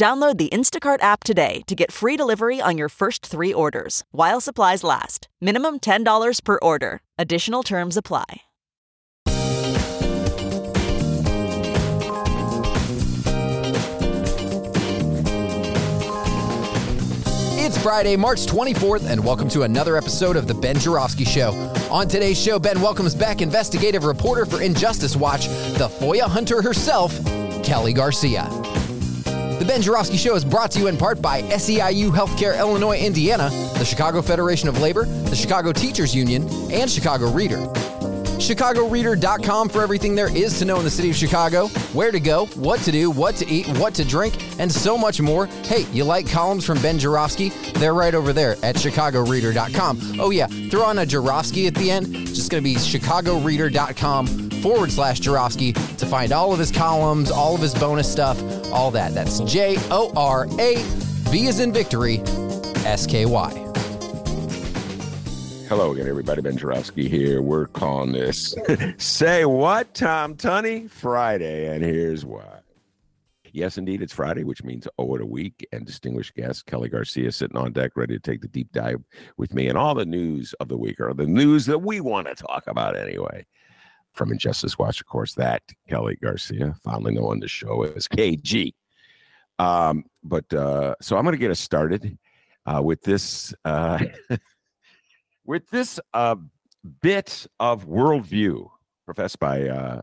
Download the Instacart app today to get free delivery on your first three orders while supplies last. Minimum $10 per order. Additional terms apply. It's Friday, March 24th, and welcome to another episode of The Ben Joravsky Show. On today's show, Ben welcomes back investigative reporter for Injustice Watch, the FOIA hunter herself, Kelly Garcia. The Ben Joravsky Show is brought to you in part by SEIU Healthcare Illinois, Indiana, the Chicago Federation of Labor, the Chicago Teachers Union, and Chicago Reader. ChicagoReader.com for everything there is to know in the city of Chicago, where to go, what to do, what to eat, what to drink, and so much more. Hey, you like columns from Ben Joravsky? They're right over there at ChicagoReader.com. Oh, yeah, throw on a Joravsky at the end. It's just going to be ChicagoReader.com forward slash Joravsky to find all of his columns, all of his bonus stuff, all that. That's J O R A V is in victory, S K Y. Hello again, everybody. Ben Joravsky here. We're calling this Say What, Tom Tunney Friday, and here's why. Yes, indeed, it's Friday, which means oh, it a week, and distinguished guest Kelly Garcia sitting on deck, ready to take the deep dive with me and all the news of the week, or the news that we want to talk about anyway. From Injustice Watch, of course, that Kelly Garcia, finally known the show as KG. Um, but uh, so I'm going to get us started uh, with this. Uh, with this uh, bit of worldview professed by uh,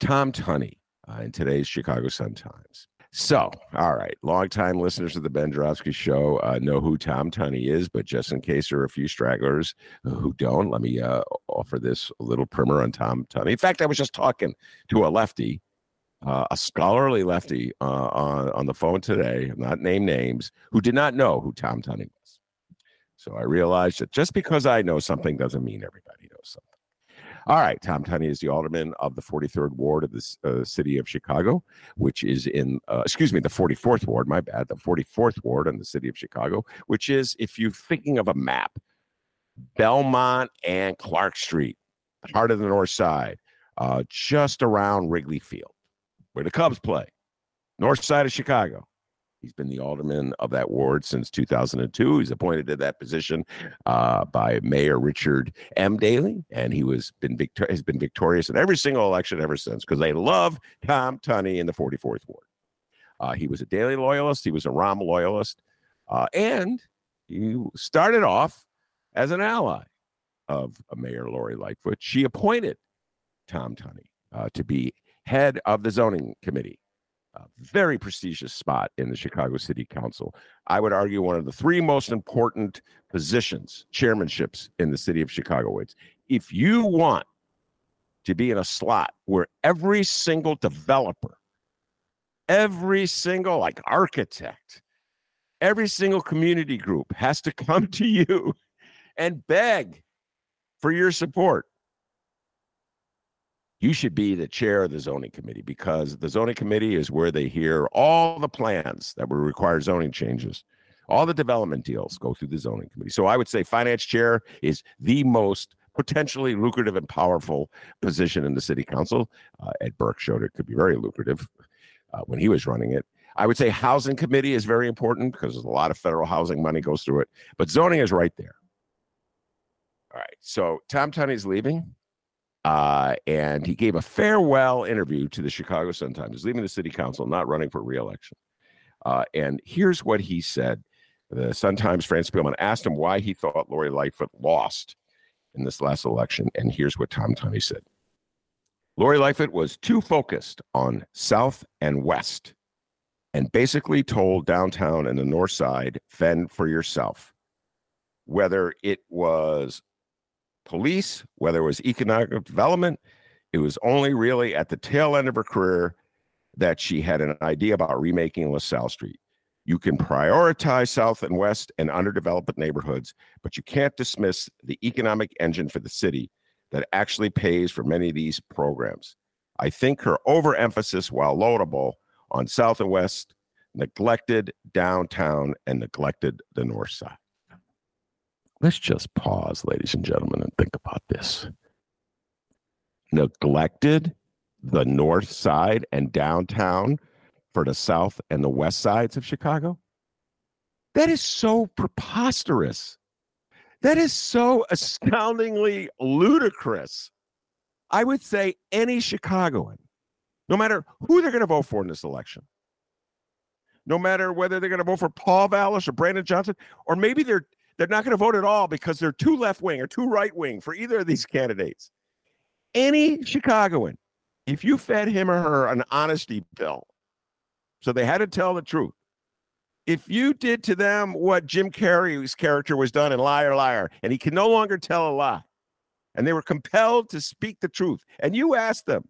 Tom Tunney uh, in today's Chicago Sun Times. So, all right, longtime listeners of the Ben Joravsky Show uh, know who Tom Tunney is, but just in case there are a few stragglers who don't, let me uh, offer this little primer on Tom Tunney. In fact, I was just talking to a lefty, uh, a scholarly lefty on, on the phone today, not name names, who did not know who Tom Tunney. So I realized that just because I know something doesn't mean everybody knows something. All right, Tom Tunney is the alderman of the 43rd ward of the uh, city of Chicago, which is in, uh, excuse me, the 44th ward, my bad, the 44th ward in the city of Chicago, which is, if you're thinking of a map, Belmont and Clark Street, heart of the north side, uh, just around Wrigley Field, where the Cubs play, north side of Chicago. He's been the alderman of that ward since 2002. He's appointed to that position uh, by Mayor Richard M. Daley, and he was been victor- has been victorious in every single election ever since because they love Tom Tunney in the 44th ward. Uh, he was a Daley loyalist. He was a Rahm loyalist, uh, and he started off as an ally of Mayor Lori Lightfoot. She appointed Tom Tunney uh, to be head of the zoning committee a very prestigious spot in the Chicago City Council. I would argue one of the three most important positions, chairmanships in the city of Chicago. It's if you want to be in a slot where every single developer, every single like architect, every single community group has to come to you and beg for your support you should be the chair of the zoning committee because the zoning committee is where they hear all the plans that require zoning changes. All the development deals go through the zoning committee. So I would say finance chair is the most potentially lucrative and powerful position in the city council. Uh, Ed Burke showed it could be very lucrative uh, when he was running it. I would say housing committee is very important because a lot of federal housing money goes through it, but zoning is right there. All right. So Tom Tunney's leaving. Uh, and he gave a farewell interview to the Chicago Sun Times. He's leaving the city council, not running for reelection. Uh, and here's what he said. The Sun Times, Francis Spielman asked him why he thought Lori Lightfoot lost in this last election. And here's what Tom Tunney said. Lori Lightfoot was too focused on South and West and basically told downtown and the North Side, fend for yourself. Whether it was police, whether it was economic development. It was only really at the tail end of her career that she had an idea about remaking LaSalle Street. You can prioritize South and West and underdeveloped neighborhoods, but you can't dismiss the economic engine for the city that actually pays for many of these programs. I think her overemphasis, while laudable, on South and West neglected downtown and neglected the North Side. Let's just pause, ladies and gentlemen, and think about this. Neglected the North Side and downtown for the South and the West sides of Chicago? That is so preposterous. That is so astoundingly ludicrous. I would say any Chicagoan, no matter who they're going to vote for in this election, no matter whether they're going to vote for Paul Vallas or Brandon Johnson, or maybe they're they're not going to vote at all because they're too left wing or too right wing for either of these candidates. Any Chicagoan, if you fed him or her an honesty bill, so they had to tell the truth. If you did to them what Jim Carrey's character was done in Liar Liar, and he can no longer tell a lie, and they were compelled to speak the truth, and you asked them,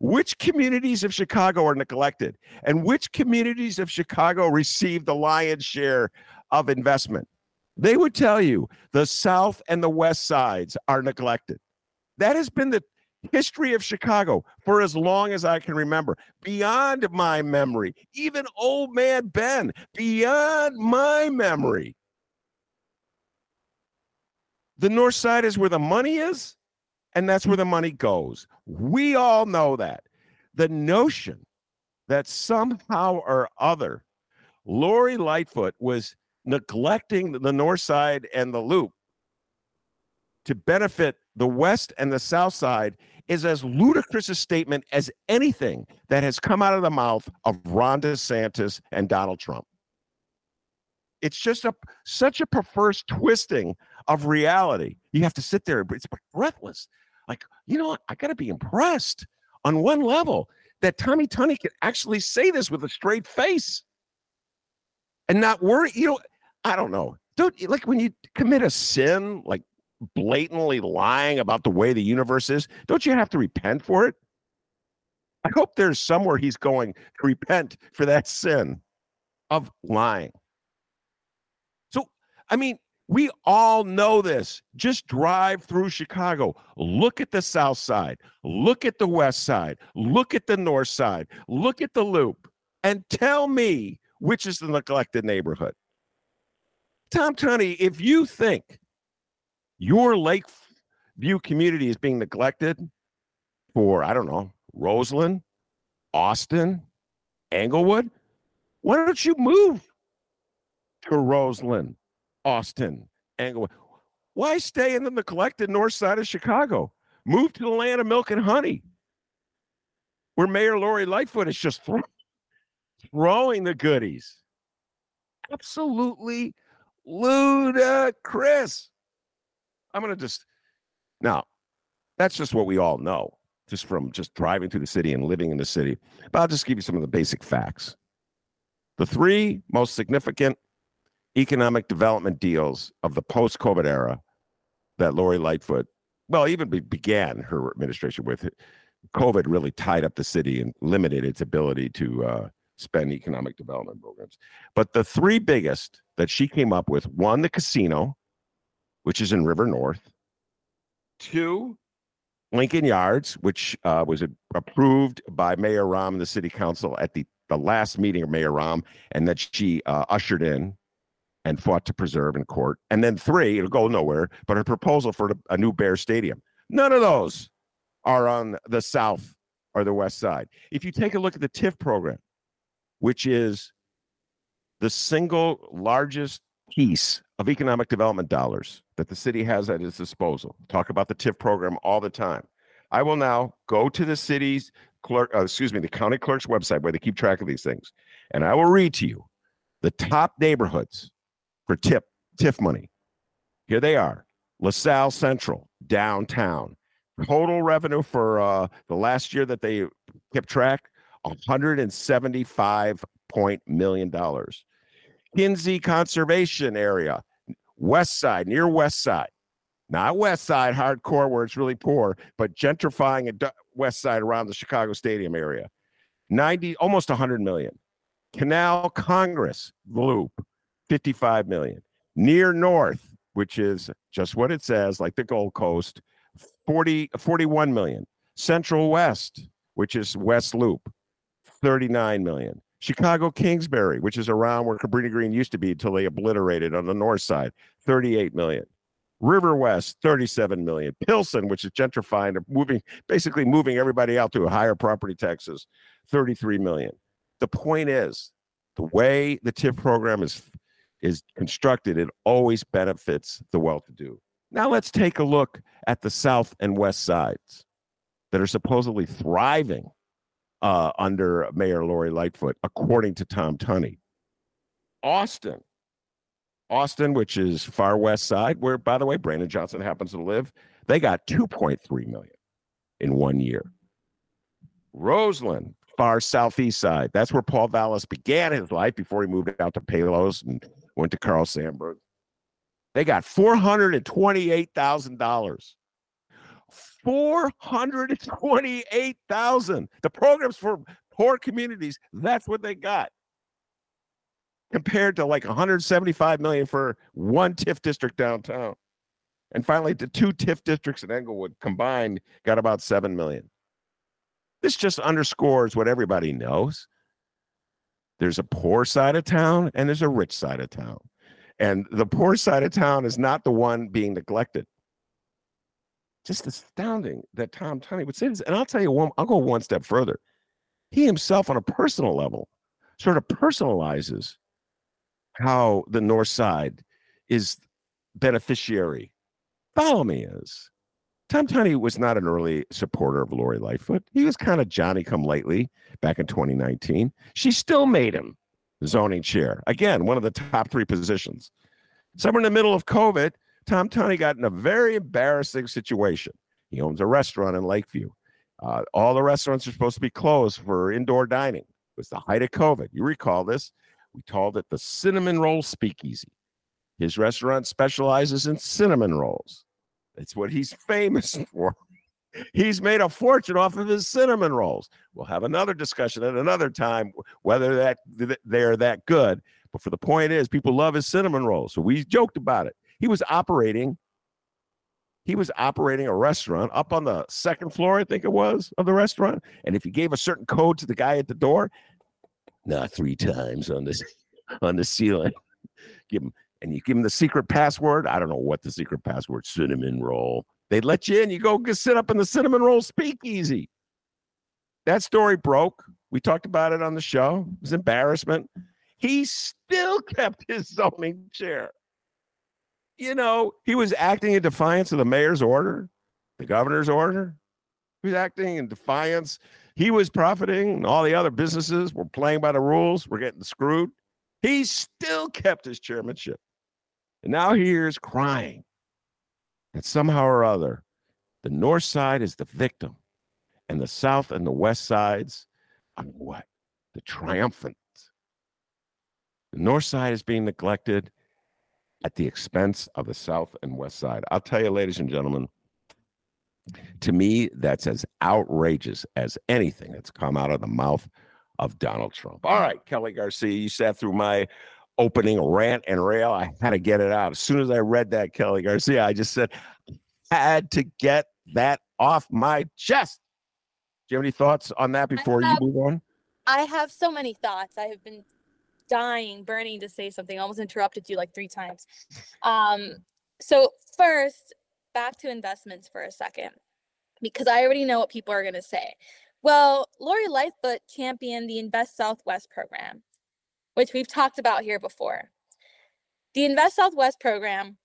which communities of Chicago are neglected and which communities of Chicago receive the lion's share of investment? They would tell you the South and the West sides are neglected. That has been the history of Chicago for as long as I can remember, beyond my memory, even old man Ben, beyond my memory. The North Side is where the money is, and that's where the money goes. We all know that. The notion that somehow or other Lori Lightfoot was neglecting the North Side and the Loop to benefit the West and the South Side is as ludicrous a statement as anything that has come out of the mouth of Ron DeSantis and Donald Trump. It's just a such a perverse twisting of reality. You have to sit there, it's breathless. Like, you know, I got to be impressed on one level that Tommy Tunney can actually say this with a straight face and not worry. You know, I don't know. Don't like when you commit a sin, like blatantly lying about the way the universe is, don't you have to repent for it? I hope there's somewhere he's going to repent for that sin of lying. So, I mean, we all know this. Just drive through Chicago. Look at the south side. Look at the west side. Look at the north side. Look at the loop and tell me which is the neglected neighborhood. Tom Tunney, if you think your Lakeview community is being neglected for, I don't know, Roseland, Austin, Englewood. Why don't you move to Roseland, Austin, Englewood? Why stay in the neglected north side of Chicago? Move to the land of milk and honey, where Mayor Lori Lightfoot is just throwing the goodies. Absolutely ludicrous. I'm going to just now, that's just what we all know, just from just driving through the city and living in the city. But I'll just give you some of the basic facts. The three most significant economic development deals of the post COVID era that Lori Lightfoot, well, even be, began her administration with, COVID really tied up the city and limited its ability to uh, spend economic development programs. But the three biggest that she came up with one, the casino, which is in River North. Two, Lincoln Yards, which uh, was approved by Mayor Rahm and the city council at the, the last meeting of Mayor Rahm, and that she uh, ushered in and fought to preserve in court. And then three, it'll go nowhere, but a proposal for a new Bear Stadium. None of those are on the south or the west side. If you take a look at the TIF program, which is the single largest piece of economic development dollars that the city has at its disposal. Talk about the TIF program all the time. I will now go to the city's clerk, uh, excuse me, the county clerk's website where they keep track of these things, and I will read to you the top neighborhoods for TIP TIF money. Here they are: LaSalle Central, downtown. Total revenue for uh, the last year that they kept track: 175 point million dollars. Kinzie Conservation Area, West Side, near West Side. Not West Side hardcore where it's really poor, but gentrifying a West Side around the Chicago Stadium area. 90, almost 100 million. Canal Congress Loop, 55 million. Near North, which is just what it says, like the Gold Coast, 40, 41 million. Central West, which is West Loop, 39 million. Chicago Kingsbury, which is around where Cabrini Green used to be until they obliterated on the north side, 38 million. River West, 37 million. Pilsen, which is gentrifying, moving, basically moving everybody out to higher property taxes, 33 million. The point is, the way the TIF program is is constructed, it always benefits the well-to-do. Now let's take a look at the south and west sides that are supposedly thriving uh, under Mayor Lori Lightfoot, according to Tom Tunney. Austin, Austin, which is far west side, where by the way Brandon Johnson happens to live, they got 2.3 million in one year. Roseland, far southeast side, that's where Paul Vallas began his life before he moved out to Palos and went to Carl Sandburg. They got four hundred and twenty-eight thousand dollars. Four hundred and twenty-eight thousand. The programs for poor communities. That's what they got. Compared to like 175 million for one TIF district downtown. And finally, the two TIF districts in Englewood combined got about 7 million. This just underscores what everybody knows. There's a poor side of town and there's a rich side of town. And the poor side of town is not the one being neglected. Just astounding that Tom Tunney would say this. And I'll tell you one, I'll go one step further. He himself, on a personal level, sort of personalizes how the North Side is beneficiary. Follow me is. Tom Tunney was not an early supporter of Lori Lightfoot. He was kind of Johnny come lately back in 2019. She still made him zoning chair. Again, one of the top three positions. Somewhere in the middle of COVID, Tom Tunney got in a very embarrassing situation. He owns a restaurant in Lakeview. Uh, all the restaurants are supposed to be closed for indoor dining. It was the height of COVID. You recall this? We called it the Cinnamon Roll Speakeasy. His restaurant specializes in cinnamon rolls. It's what he's famous for. He's made a fortune off of his cinnamon rolls. We'll have another discussion at another time whether that they're that good. But for the point is, people love his cinnamon rolls. So we joked about it. He was operating. He was operating a restaurant up on the second floor, I think it was, of the restaurant. And if you gave a certain code to the guy at the door, not three times on this on the ceiling, give him and you give him the secret password. I don't know what the secret password, cinnamon roll. They let you in. You go sit up in the cinnamon roll speakeasy. That story broke. We talked about it on the show. It was embarrassment. He still kept his zoning chair. You know, he was acting in defiance of the mayor's order, the governor's order. He was acting in defiance. He was profiting. and All the other businesses were playing by the rules. We're getting screwed. He still kept his chairmanship. And now he is crying that somehow or other, the north side is the victim, and the south and the west sides are what? The triumphant. The north side is being neglected at the expense of the south and west side. I'll tell you, ladies and gentlemen, to me, that's as outrageous as anything that's come out of the mouth of Donald Trump. All right, Kelly Garcia, you sat through my opening rant and rail. I had to get it out. As soon as I read that, Kelly Garcia, I just said, had to get that off my chest. Do you have any thoughts on that before have, you move on? I have so many thoughts. I have been dying, burning to say something. I almost interrupted you like three times. Um, so first, back to investments for a second, because I already know what people are going to say. Well, Lori Lightfoot championed the Invest Southwest program which we've talked about here before. The Invest Southwest program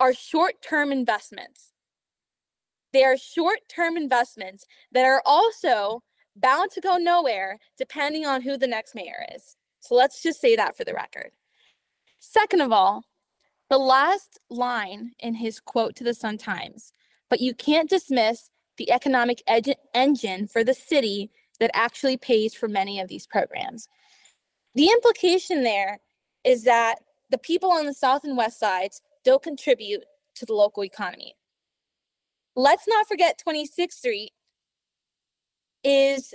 are short term investments. They are short term investments that are also bound to go nowhere depending on who the next mayor is. So let's just say that for the record. Second of all, the last line in his quote to the Sun Times, but you can't dismiss the economic engine for the city that actually pays for many of these programs. The implication there is that the people on the south and west sides don't contribute to the local economy. Let's not forget 26th Street is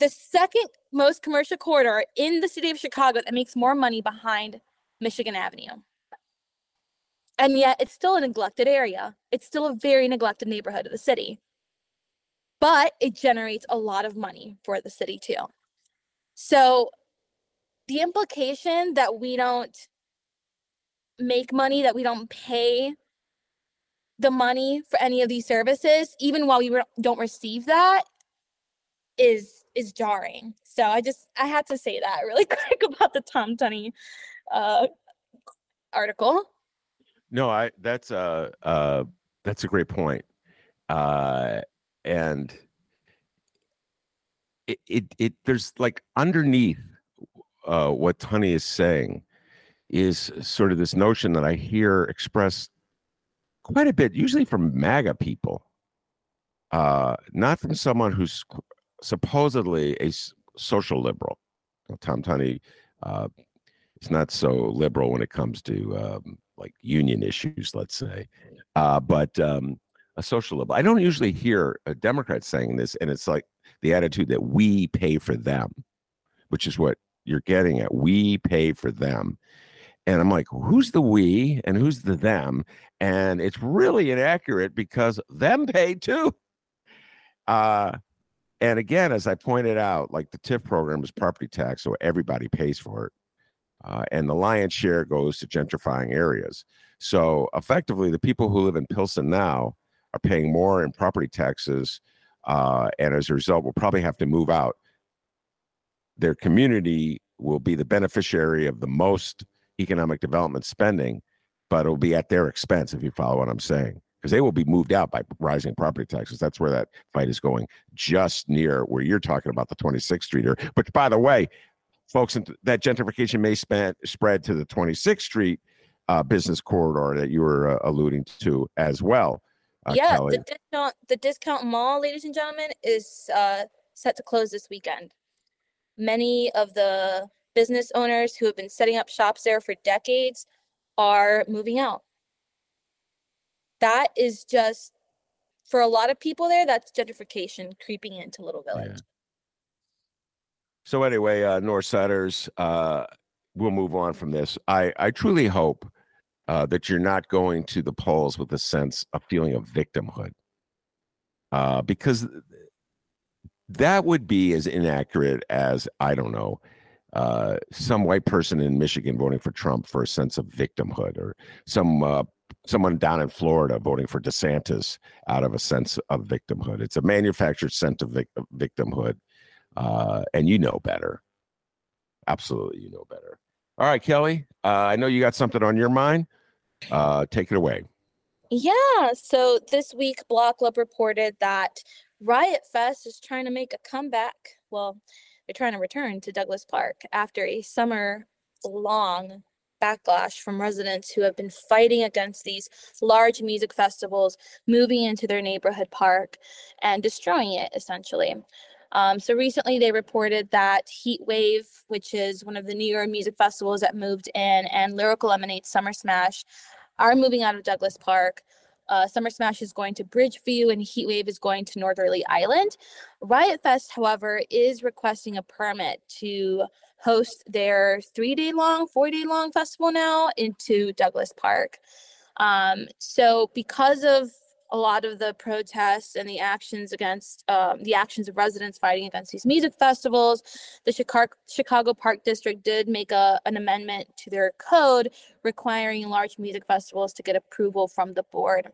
the second most commercial corridor in the city of Chicago that makes more money behind Michigan Avenue. And yet it's still a neglected area. It's still a very neglected neighborhood of the city. But it generates a lot of money for the city too. So the implication that we don't make money, that we don't pay the money for any of these services, even while we re- don't receive that, is is jarring. So I just I had to say that really quick about the Tom Tunney uh, article. No, I that's a uh, that's a great point. Uh, and it, it it there's like underneath uh, what Tunney is saying is sort of this notion that I hear expressed quite a bit, usually from MAGA people, uh, not from someone who's supposedly a social liberal. Tom Tunney uh, is not so liberal when it comes to um, like union issues, let's say, uh, but um, a social liberal. I don't usually hear a Democrat saying this, and it's like the attitude that we pay for them, which is what you're getting at. We pay for them. And I'm like, who's the we and who's the them? And it's really inaccurate because them pay too. Uh, and again, as I pointed out, like the TIF program is property tax, so everybody pays for it. Uh, and the lion's share goes to gentrifying areas. So effectively, the people who live in Pilsen now are paying more in property taxes, uh, and as a result, will probably have to move out. Their community will be the beneficiary of the most economic development spending, but it'll be at their expense, if you follow what I'm saying because they will be moved out by rising property taxes. That's where that fight is going, just near where you're talking about the 26th Street. But by the way, folks, that gentrification may span, spread to the 26th Street uh, business corridor that you were uh, alluding to as well. Uh, yeah, Kelly. the discount the discount mall, ladies and gentlemen, is uh, set to close this weekend. Many of the business owners who have been setting up shops there for decades are moving out that is just for a lot of people there that's gentrification creeping into little village. Yeah. so anyway uh northsiders uh we'll move on from this. I i truly hope uh that you're not going to the polls with a sense of feeling of victimhood. Uh because that would be as inaccurate as i don't know uh, some white person in Michigan voting for Trump for a sense of victimhood, or some uh, someone down in Florida voting for DeSantis out of a sense of victimhood. It's a manufactured sense of vic- victimhood, uh, and you know better. Absolutely, you know better. All right, Kelly. Uh, I know you got something on your mind. Uh, take it away. Yeah. So this week, Block Club reported that Riot Fest is trying to make a comeback. Well, they're trying to return to Douglas Park after a summer long backlash from residents who have been fighting against these large music festivals moving into their neighborhood park and destroying it essentially. Um, so recently they reported that Heat Wave, which is one of the New York music festivals that moved in, and Lyrical Lemonade Summer Smash are moving out of Douglas Park. Uh, Summer Smash is going to Bridgeview and Heatwave is going to Northerly Island. Riot Fest, however, is requesting a permit to host their three day long, four day long festival now into Douglas Park. Um, so, because of a lot of the protests and the actions against um, the actions of residents fighting against these music festivals, the Chicago, Chicago Park District did make a, an amendment to their code requiring large music festivals to get approval from the board.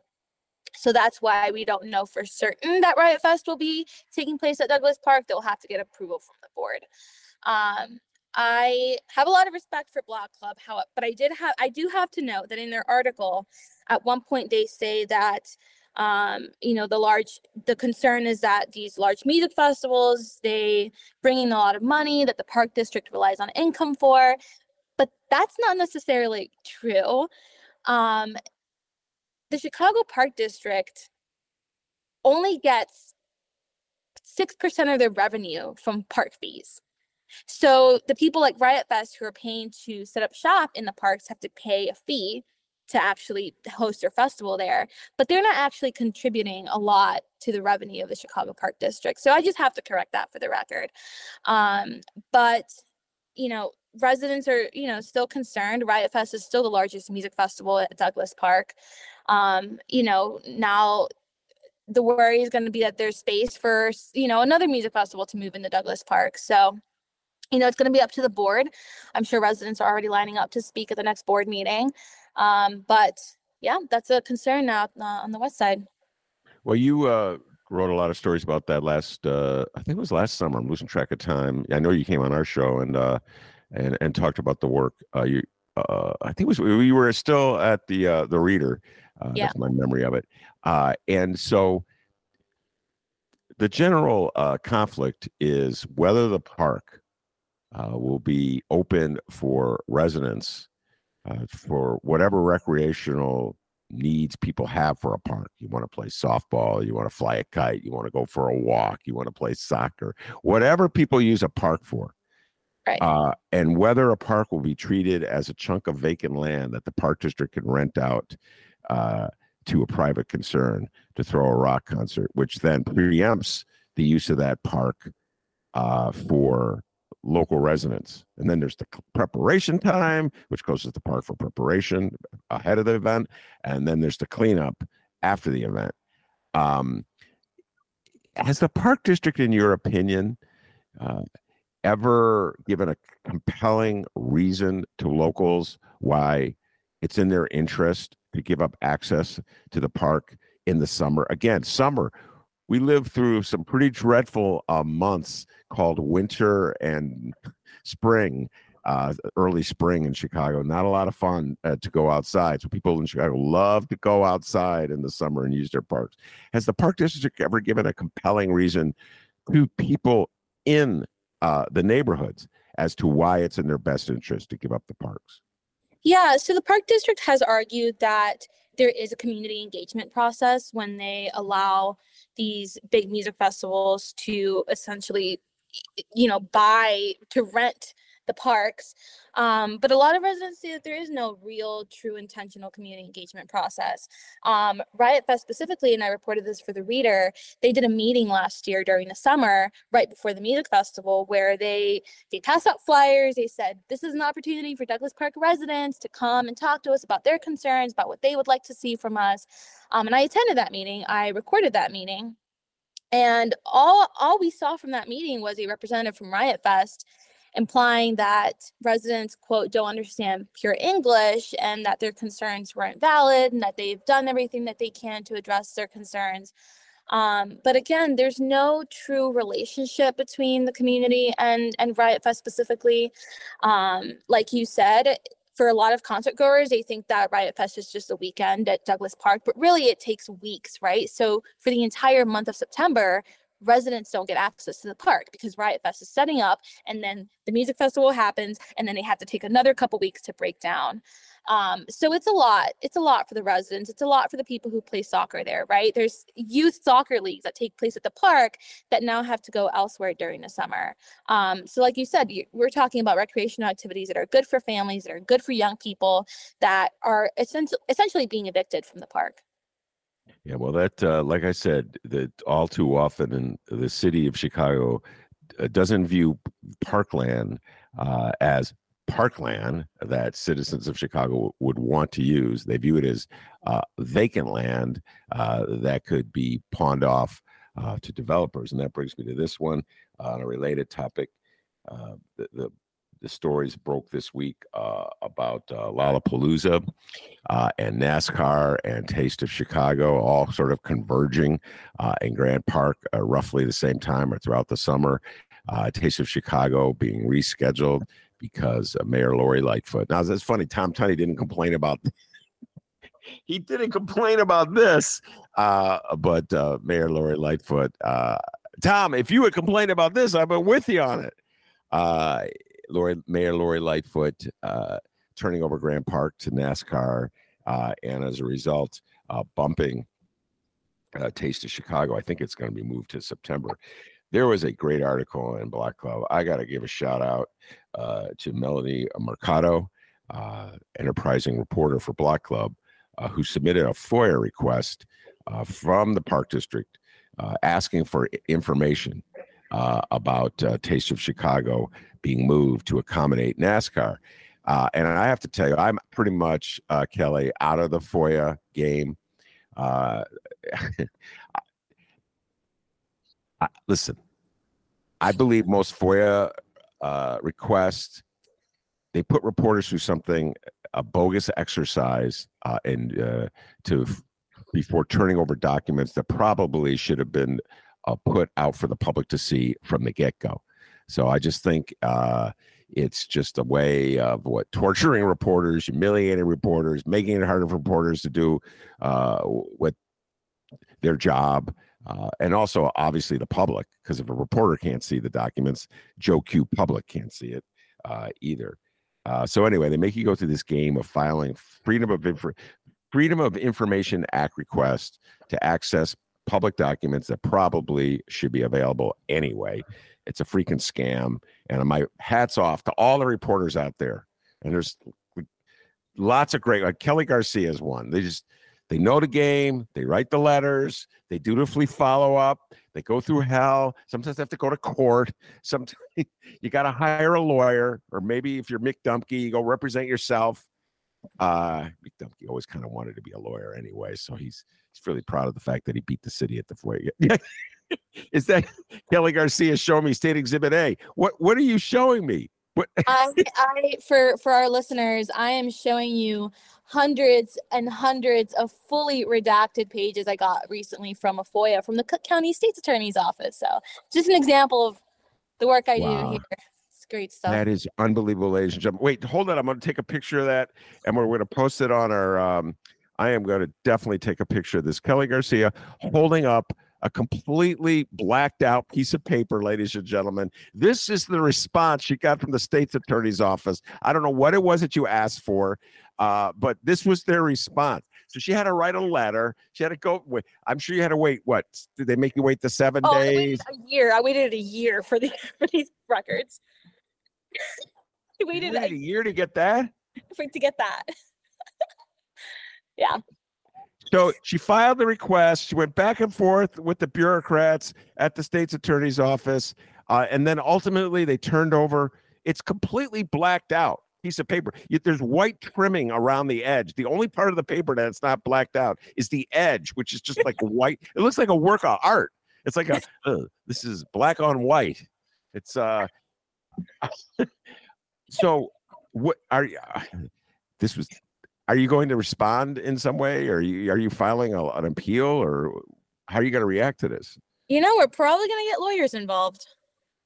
So that's why we don't know for certain that Riot Fest will be taking place at Douglas Park. They'll have to get approval from the board. Um, I have a lot of respect for Block Club, how, but I did have I do have to note that in their article, at one point they say that um, you know the large the concern is that these large music festivals they bring in a lot of money that the park district relies on income for, but that's not necessarily true. Um, the Chicago Park District only gets 6% of their revenue from park fees. So the people like Riot Fest who are paying to set up shop in the parks have to pay a fee to actually host their festival there, but they're not actually contributing a lot to the revenue of the Chicago Park District. So I just have to correct that for the record. Um, but you know, residents are you know still concerned. Riot Fest is still the largest music festival at Douglas Park. Um, you know, now the worry is going to be that there's space for you know another music festival to move into Douglas Park. So you know it's going to be up to the board. I'm sure residents are already lining up to speak at the next board meeting. Um, but yeah, that's a concern now uh, on the west side. Well, you uh, wrote a lot of stories about that last. Uh, I think it was last summer. I'm losing track of time. I know you came on our show and uh, and and talked about the work. Uh, you, uh, I think it was we were still at the uh, the reader. Uh, Yeah. That's my memory of it. Uh, and so the general uh, conflict is whether the park uh, will be open for residents uh, for whatever recreational needs people have for a park. You want to play softball, you want to fly a kite, you want to go for a walk, you want to play soccer, whatever people use a park for. Right. Uh, and whether a park will be treated as a chunk of vacant land that the park district can rent out uh, to a private concern to throw a rock concert, which then preempts the use of that park uh, for local residents. And then there's the preparation time, which goes to the park for preparation ahead of the event, and then there's the cleanup after the event. Um, has the park district, in your opinion, uh, ever given a compelling reason to locals why it's in their interest to give up access to the park in the summer? Again, summer. We lived through some pretty dreadful uh, months called winter and spring, uh, early spring in Chicago. Not a lot of fun uh, to go outside. So people in Chicago love to go outside in the summer and use their parks. Has the park district ever given a compelling reason to people in uh, the neighborhoods as to why it's in their best interest to give up the parks? Yeah, so the park district has argued that there is a community engagement process when they allow these big music festivals to essentially you know buy to rent the parks um, but a lot of residents say that there is no real true intentional community engagement process um, riot fest specifically and i reported this for the reader they did a meeting last year during the summer right before the music festival where they they passed out flyers. They said, This is an opportunity for Douglas Park residents to come and talk to us about their concerns, about what they would like to see from us. Um, and I attended that meeting, I recorded that meeting. And all, all we saw from that meeting was a representative from Riot Fest implying that residents, quote, don't understand pure English and that their concerns weren't valid and that they've done everything that they can to address their concerns. Um, but again, there's no true relationship between the community and and Riot Fest specifically. Um, like you said, for a lot of concert goers, they think that Riot Fest is just a weekend at Douglas Park, but really it takes weeks, right? So for the entire month of September, residents don't get access to the park because Riot Fest is setting up and then the music festival happens and then they have to take another couple weeks to break down. Um, so it's a lot. It's a lot for the residents. It's a lot for the people who play soccer there, right? There's youth soccer leagues that take place at the park that now have to go elsewhere during the summer. Um, so, like you said, we're talking about recreational activities that are good for families, that are good for young people, that are essentially essentially being evicted from the park. Yeah, well, that, uh, like I said, that all too often in the city of Chicago uh, doesn't view parkland uh, as parkland that citizens of Chicago would want to use. They view it as uh, vacant land uh, that could be pawned off uh, to developers. And that brings me to this one on a related topic. The the stories broke this week uh, about uh, Lollapalooza uh, and NASCAR and Taste of Chicago all sort of converging uh, in Grant Park uh, roughly the same time or throughout the summer. Uh, Taste of Chicago being rescheduled because Mayor Lori Lightfoot. Now, that's funny. Tom Tunney didn't complain about. he didn't complain about this, uh, but uh, Mayor Lori Lightfoot. Uh, Tom, if you had complained about this, I've been with you on it. Lori, Mayor Lori Lightfoot uh, turning over Grant Park to NASCAR, uh, and as a result, uh, bumping uh, Taste of Chicago. I think it's going to be moved to September. There was a great article in Block Club. I got to give a shout out uh, to Melody Mercado, enterprising reporter for Block Club, who submitted a FOIA request from the Park District asking for information uh, about uh, Taste of Chicago being moved to accommodate NASCAR. Uh, and I have to tell you, I'm pretty much uh, Kelly out of the FOIA game. Uh, I, listen, I believe most FOIA uh, requests they put reporters through something a bogus exercise and to before turning over documents that probably should have been uh, put out for the public to see from the get go. So I just think uh, it's just a way of what torturing reporters, humiliating reporters, making it harder for reporters to do uh, what their job. Uh, and also, obviously, the public, because if a reporter can't see the documents, Joe Q public can't see it uh, either. Uh, so anyway, they make you go through this game of filing freedom of freedom of information act request to access public documents that probably should be available anyway. It's a freaking scam. And my hats off to all the reporters out there. And there's lots of great, like Kelly Garcia is one. They just they know the game. They write the letters. They dutifully follow up. They go through hell. Sometimes they have to go to court. Sometimes you got to hire a lawyer, or maybe if you're Mick Dumke, you go represent yourself. Uh, Mick Dumke always kind of wanted to be a lawyer anyway, so he's really proud of the fact that he beat the city at the FOIA. Is that Kelly Garcia showing me State Exhibit A? What what are you showing me? What? I, I for for our listeners, I am showing you hundreds and hundreds of fully redacted pages I got recently from a FOIA from the Cook County State's Attorney's Office. So just an example of the work I wow. do here. It's great stuff. That is unbelievable, ladies and gentlemen. Wait, hold on. I'm going to take a picture of that and we're going to post it on our. Um, I am going to definitely take a picture of this. Kelly Garcia holding up a completely blacked out piece of paper, ladies and gentlemen. This is the response she got from the state's attorney's office. I don't know what it was that you asked for, uh, but this was their response. So she had to write a letter. She had to go. Wait, I'm sure you had to wait. What did they make you wait the seven oh, days? a year. I waited a year for the for these records. I waited, waited a, a year to get that. For, to get that. Yeah. So she filed the request. She went back and forth with the bureaucrats at the state's attorney's office. Uh, and then ultimately they turned over. It's completely blacked out piece of paper. There's white trimming around the edge. The only part of the paper that's not blacked out is the edge, which is just like white. It looks like a work of art. It's like a uh, this is black on white. It's uh so what are you uh, this was are you going to respond in some way? Or are you are you filing a, an appeal, or how are you going to react to this? You know, we're probably going to get lawyers involved.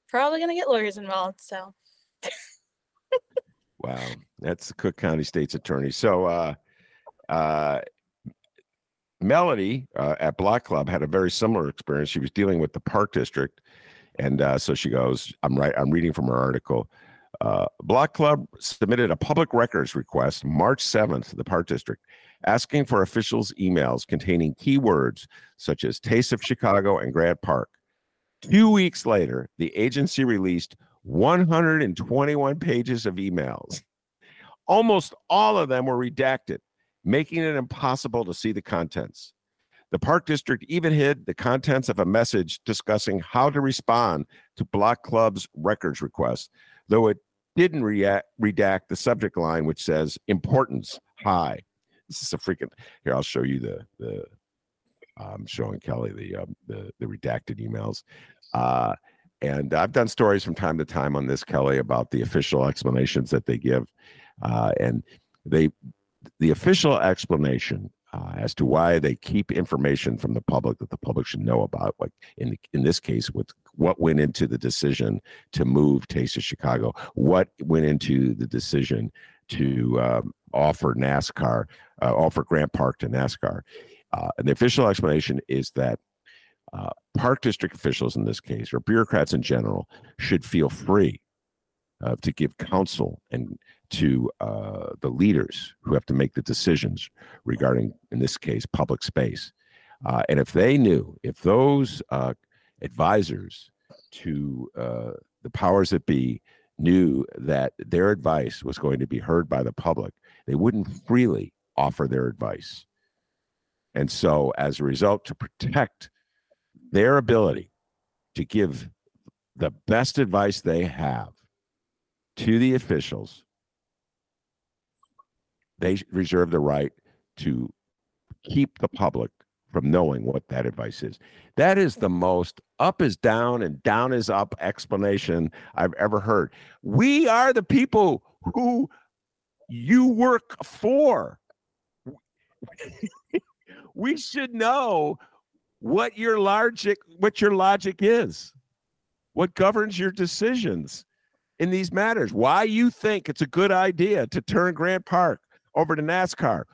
Probably going to get lawyers involved. So. wow, that's the Cook County State's Attorney. So, uh, uh, Melody uh, at Block Club had a very similar experience. She was dealing with the Park District, and uh, so she goes, "I'm right. I'm reading from her article." Uh, Block Club submitted a public records request March 7th to the Park District asking for officials' emails containing keywords such as Taste of Chicago and Grant Park. Two weeks later, the agency released 121 pages of emails. Almost all of them were redacted, making it impossible to see the contents. The Park District even hid the contents of a message discussing how to respond to Block Club's records request, though it didn't react, redact the subject line, which says importance high. This is a freaking here. I'll show you the the. I'm showing Kelly the um, the the redacted emails, uh, and I've done stories from time to time on this Kelly about the official explanations that they give, uh, and they the official explanation uh, as to why they keep information from the public that the public should know about. Like in in this case, with what went into the decision to move Taste of Chicago, what went into the decision to um, offer NASCAR, uh, offer Grant Park to NASCAR. Uh, and the official explanation is that uh, park district officials in this case, or bureaucrats in general, should feel free uh, to give counsel and to uh, the leaders who have to make the decisions regarding, in this case, public space. Uh, and if they knew, if those uh, advisors to uh, the powers that be knew that their advice was going to be heard by the public, they wouldn't freely offer their advice. And so, as a result, to protect their ability to give the best advice they have to the officials, they reserve the right to keep the public from knowing what that advice is. That is the most up is down and down is up explanation I've ever heard. We are the people who you work for. we should know what your logic what your logic is. What governs your decisions in these matters. Why you think it's a good idea to turn Grant Park over to NASCAR.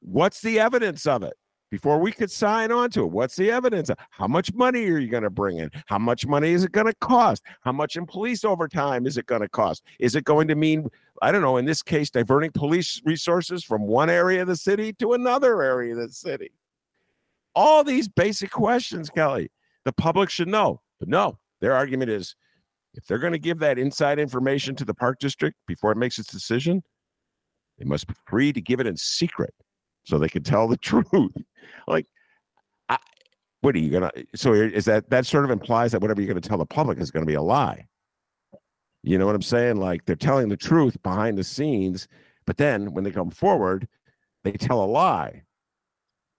What's the evidence of it? before we could sign on to it. What's the evidence? How much money are you going to bring in? How much money is it going to cost? How much in police overtime is it going to cost? Is it going to mean, I don't know, in this case, diverting police resources from one area of the city to another area of the city? All these basic questions, Kelly, the public should know. But no, their argument is if they're going to give that inside information to the park district before it makes its decision, they must be free to give it in secret so they can tell the truth. like, I, what are you gonna? So is that that sort of implies that whatever you're gonna tell the public is gonna be a lie? You know what I'm saying? Like they're telling the truth behind the scenes, but then when they come forward, they tell a lie.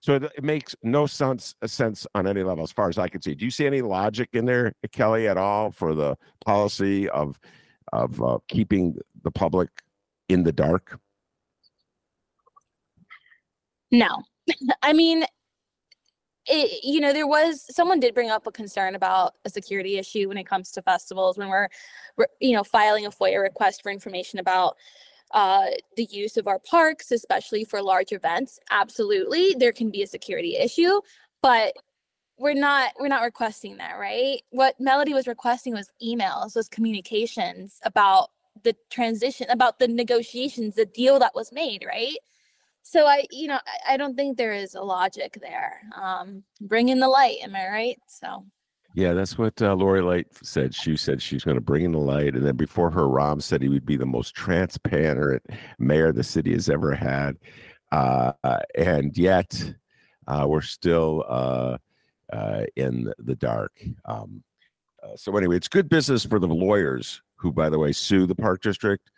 So it, it makes no sense sense on any level, as far as I can see. Do you see any logic in there, Kelly, at all for the policy of of uh, keeping the public in the dark? No. I mean, it, you know, there was someone did bring up a concern about a security issue when it comes to festivals when we're, you know, filing a FOIA request for information about uh, the use of our parks, especially for large events. Absolutely, there can be a security issue, but we're not we're not requesting that, right? What Melody was requesting was emails, was communications about the transition, about the negotiations, the deal that was made, right? so I, you know, I, I, don't think there is a logic there. Um, bring in the light, am I right? So. Yeah, that's what uh, Lori Light said. She said she's going to bring in the light, and then before her, Rahm said he would be the most transparent mayor the city has ever had, uh, and yet uh, we're still uh, uh, in the dark. Um, uh, so anyway, it's good business for the lawyers who, by the way, sue the park district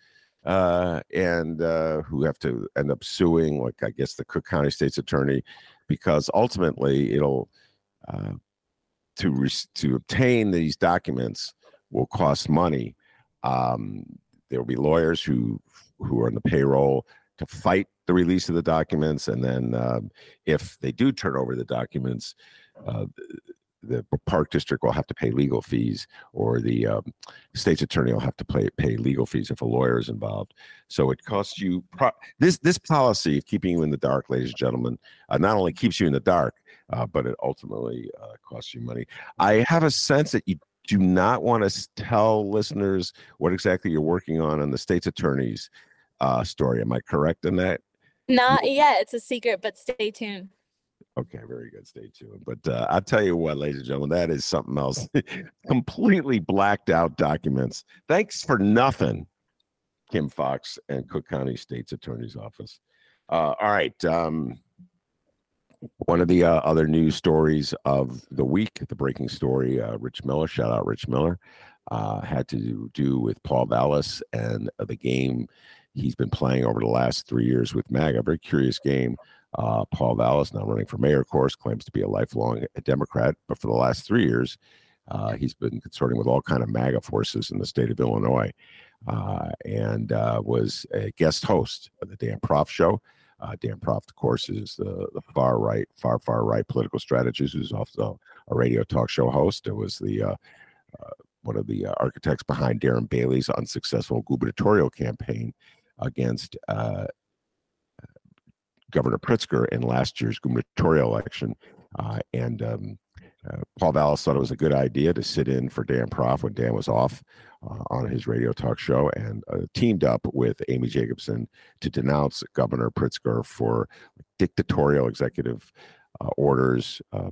and who have to end up suing, like I guess the Cook County State's Attorney, because ultimately it'll to re- to obtain these documents will cost money. Um, there will be lawyers who who are on the payroll to fight the release of the documents, and then um, if they do turn over the documents, uh, the park district will have to pay legal fees, or the um, state's attorney will have to pay pay legal fees if a lawyer is involved. So it costs you pro- this this policy of keeping you in the dark, ladies and gentlemen, uh, not only keeps you in the dark, uh, but it ultimately uh, costs you money. I have a sense that you do not want to tell listeners what exactly you're working on on the state's attorney's uh, story. Am I correct in that? Not yet. It's a secret, but stay tuned. Okay, very good. Stay tuned. But uh, I'll tell you what, ladies and gentlemen, that is something else. Completely blacked out documents. Thanks for nothing, Kim Foxx and Cook County State's Attorney's Office. Uh, all right. Um, one of the uh, other news stories of the week, the breaking story, uh, Rich Miller, shout out Rich Miller, uh, had to do with Paul Vallas and the game he's been playing over the last three years with MAGA. Very curious game. Uh, Paul Vallas, now running for mayor, of course, claims to be a lifelong Democrat, but for the last three years, uh, he's been consorting with all kind of MAGA forces in the state of Illinois, uh, and uh, was a guest host of the Dan Proft Show. Uh, Dan Proft, of course, is the, the far right, far far right political strategist who's also a radio talk show host. It was the uh, one of the architects behind Darren Bailey's unsuccessful gubernatorial campaign against Governor Pritzker in last year's gubernatorial election. Uh, and um, uh, Paul Vallas thought it was a good idea to sit in for Dan Proft when Dan was off uh, on his radio talk show and uh, teamed up with Amy Jacobson to denounce Governor Pritzker for dictatorial executive uh, orders uh,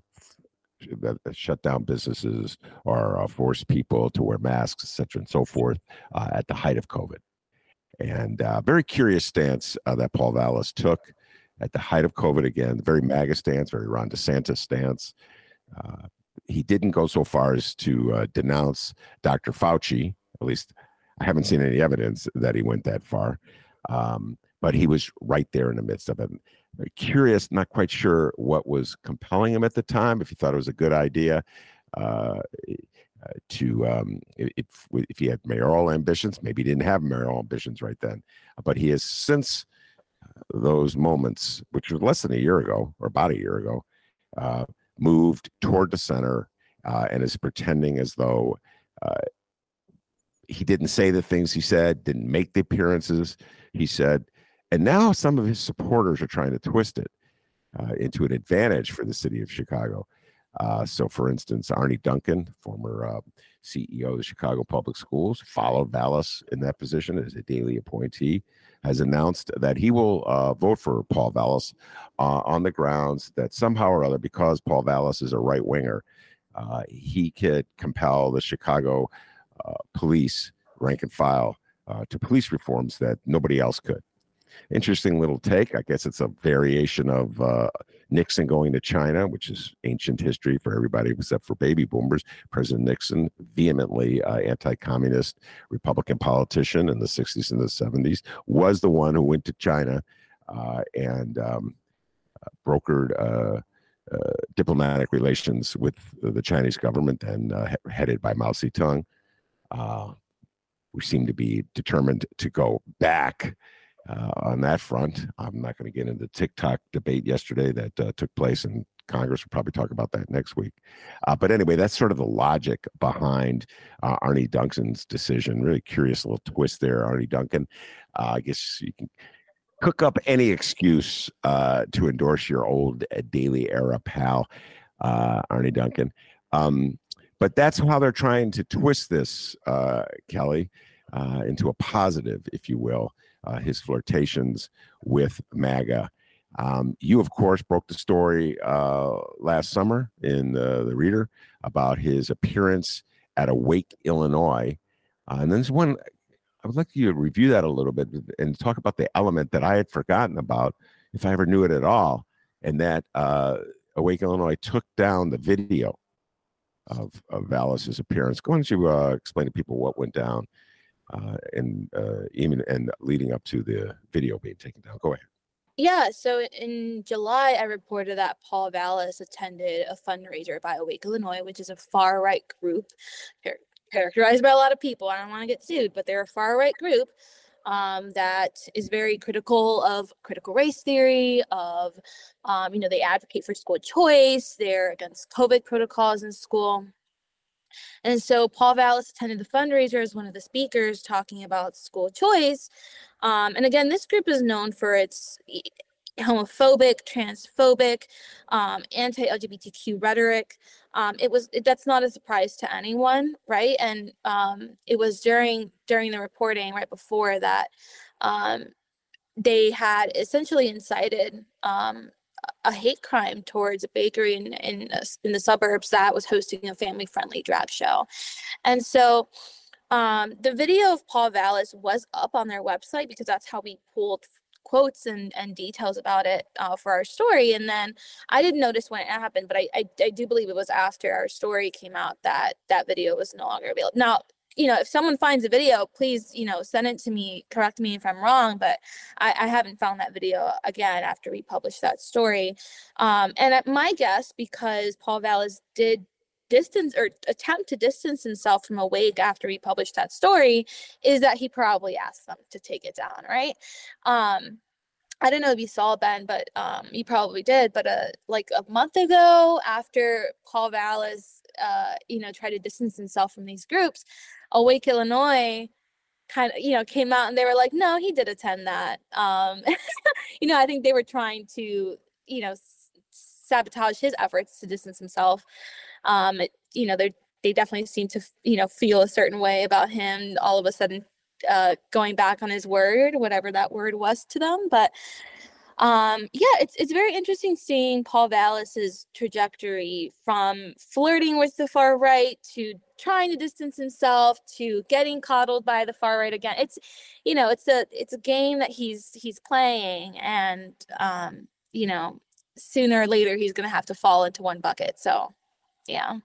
that, shut down businesses or force people to wear masks, et cetera, and so forth at the height of COVID. And uh, very curious stance uh, that Paul Vallas took at the height of COVID again, very MAGA stance, very Ron DeSantis stance. Uh, he didn't go so far as to uh, denounce Dr. Fauci. At least I haven't seen any evidence that he went that far. Um, but he was right there in the midst of it. Curious, not quite sure what was compelling him at the time. If he thought it was a good idea uh, uh to, um, if if he had mayoral ambitions, maybe he didn't have mayoral ambitions right then. But he has since uh, those moments, which was less than a year ago or about a year ago, uh, moved toward the center uh, and is pretending as though uh, he didn't say the things he said, didn't make the appearances he said. And now some of his supporters are trying to twist it uh, into an advantage for the city of Chicago. Uh, so, for instance, Arne Duncan, former uh, CEO of the Chicago Public Schools, followed Vallas in that position as a Daley appointee, has announced that he will uh, vote for Paul Vallas uh, on the grounds that somehow or other, because Paul Vallas is a right winger, uh, he could compel the Chicago uh, police rank and file to police reforms that nobody else could. Interesting little take. I guess it's a variation of uh, Nixon going to China, which is ancient history for everybody except for baby boomers. President Nixon, vehemently uh, anti communist Republican politician in the 60s and the 70s, was the one who went to China uh, and um, brokered uh, uh, diplomatic relations with the Chinese government, then uh, headed by Mao Zedong. We seem to be determined to go back uh, on that front. I'm not going to get into the TikTok debate yesterday that uh, took place, and Congress will probably talk about that next week. Uh, but anyway, that's sort of the logic behind uh, Arne Duncan's decision. Really curious little twist there, Arne Duncan. Uh, I guess you can cook up any excuse uh, to endorse your old Daley Era pal, Arne Duncan. Um, but that's how they're trying to twist this, Kelly, into a positive, if you will. Uh, his flirtations with MAGA. Um, you, of course, broke the story uh, last summer in the, the Reader about his appearance at Awake, Illinois. Uh, and then there's one, I would like you to review that a little bit and talk about the element that I had forgotten about, if I ever knew it at all, and that uh, Awake, Illinois took down the video of, of Vallas's appearance. Ahead and uh, explain to people what went down uh, and uh, even and leading up to the video being taken down. Go ahead. Yeah, so in July, I reported that Paul Vallas attended a fundraiser by Awake Illinois, which is a far right group characterized by a lot of people. I don't want to get sued, but they're a far right group um, that is very critical of critical race theory of um, you know they advocate for school choice they're against covid protocols in school and so paul Vallas attended the fundraiser as one of the speakers talking about school choice um, and again this group is known for its homophobic, transphobic, um, anti-LGBTQ rhetoric. Um, it was it, that's not a surprise to anyone, right? And um, it was during during the reporting right before that um, they had essentially incited um, a hate crime towards a bakery in in, in the suburbs that was hosting a family friendly drag show, and so. Um, the video of Paul Vallas was up on their website because that's how we pulled quotes and, and details about it uh, for our story. And then I didn't notice when it happened, but I, I, I do believe it was after our story came out that that video was no longer available. Now, you know, if someone finds a video, please, you know, send it to me, correct me if I'm wrong, but I, I haven't found that video again after we published that story. Um, and at my guess, because Paul Vallas did distance or attempt to distance himself from awake after he published that story is that he probably asked them to take it down right um I don't know if you saw Ben, but um, you probably did. But uh, like a month ago, after Paul Vallas, uh, you know, tried to distance himself from these groups, Awake Illinois kind of, you know, came out and they were like, no, he did attend that. Um, you know, I think they were trying to, you know, s- sabotage his efforts to distance himself um, it, you know, they they definitely seem to you know feel a certain way about him all of a sudden uh, going back on his word, whatever that word was to them. But um, yeah, it's it's very interesting seeing Paul Vallas's trajectory from flirting with the far right to trying to distance himself to getting coddled by the far right again. It's you know, it's a it's a game that he's he's playing and um, you know, sooner or later he's gonna have to fall into one bucket. So yeah.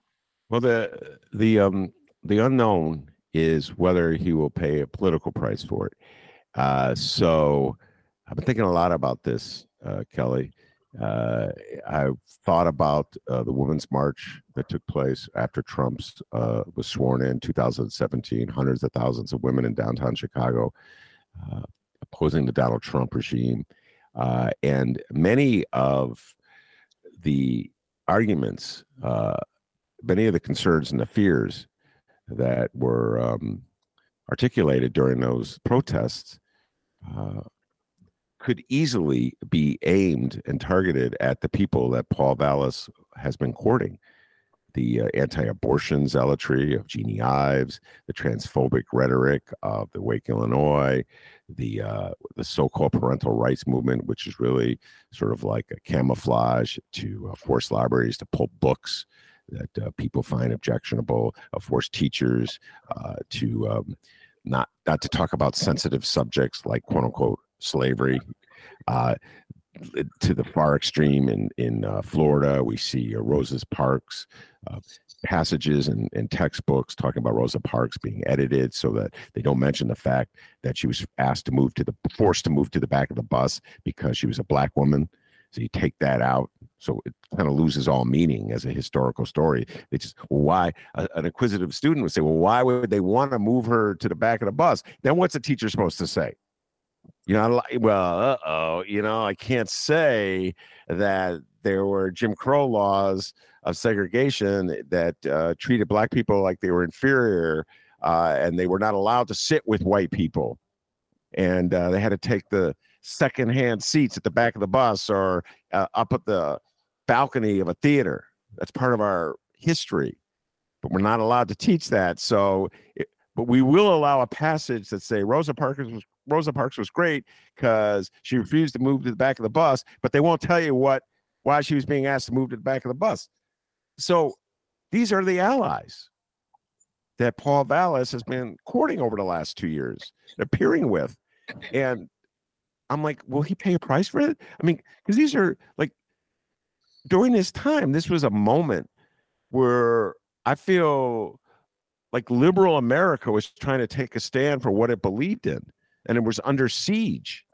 Well, the the um the unknown is whether he will pay a political price for it. Uh, so I've been thinking a lot about this, uh, Kelly. Uh, I thought about uh, the Women's March that took place after Trump's uh, was sworn in 2017. Hundreds of thousands of women in downtown Chicago uh, opposing the Donald Trump regime, uh, and many of the arguments, uh, many of the concerns and the fears that were um, articulated during those protests could easily be aimed and targeted at the people that Paul Vallas has been courting. The uh, anti abortion zealotry of Jeanne Ives, the transphobic rhetoric of the Wake Illinois, the, uh, the so called parental rights movement, which is really sort of like a camouflage to uh, force libraries to pull books that uh, people find objectionable, uh, force teachers uh, to um, not, not to talk about sensitive subjects like quote unquote slavery. Uh, to the far extreme in in uh, Florida, we see uh, Rosa's Parks uh, passages and, and textbooks talking about Rosa Parks being edited so that they don't mention the fact that she was asked to move to the forced to move to the back of the bus because she was a black woman. So you take that out, so it kind of loses all meaning as a historical story. They just why a, an inquisitive student would say, well, why would they want to move her to the back of the bus? Then what's a teacher supposed to say? You know, well, uh oh, you know, I can't say that there were Jim Crow laws of segregation that uh, treated black people like they were inferior uh, and they were not allowed to sit with white people. And uh, they had to take the secondhand seats at the back of the bus or uh, up at the balcony of a theater. That's part of our history, but we're not allowed to teach that. So, it, but we will allow a passage that say Rosa Parks was Rosa Parks was great because she mm. refused to move to the back of the bus, but they won't tell you what why she was being asked to move to the back of the bus. So these are the allies that Paul Vallas has been courting over the last two years, appearing with. And I'm like, will he pay a price for it? I mean, because these are like during this time, this was a moment where I feel like liberal America was trying to take a stand for what it believed in and it was under siege.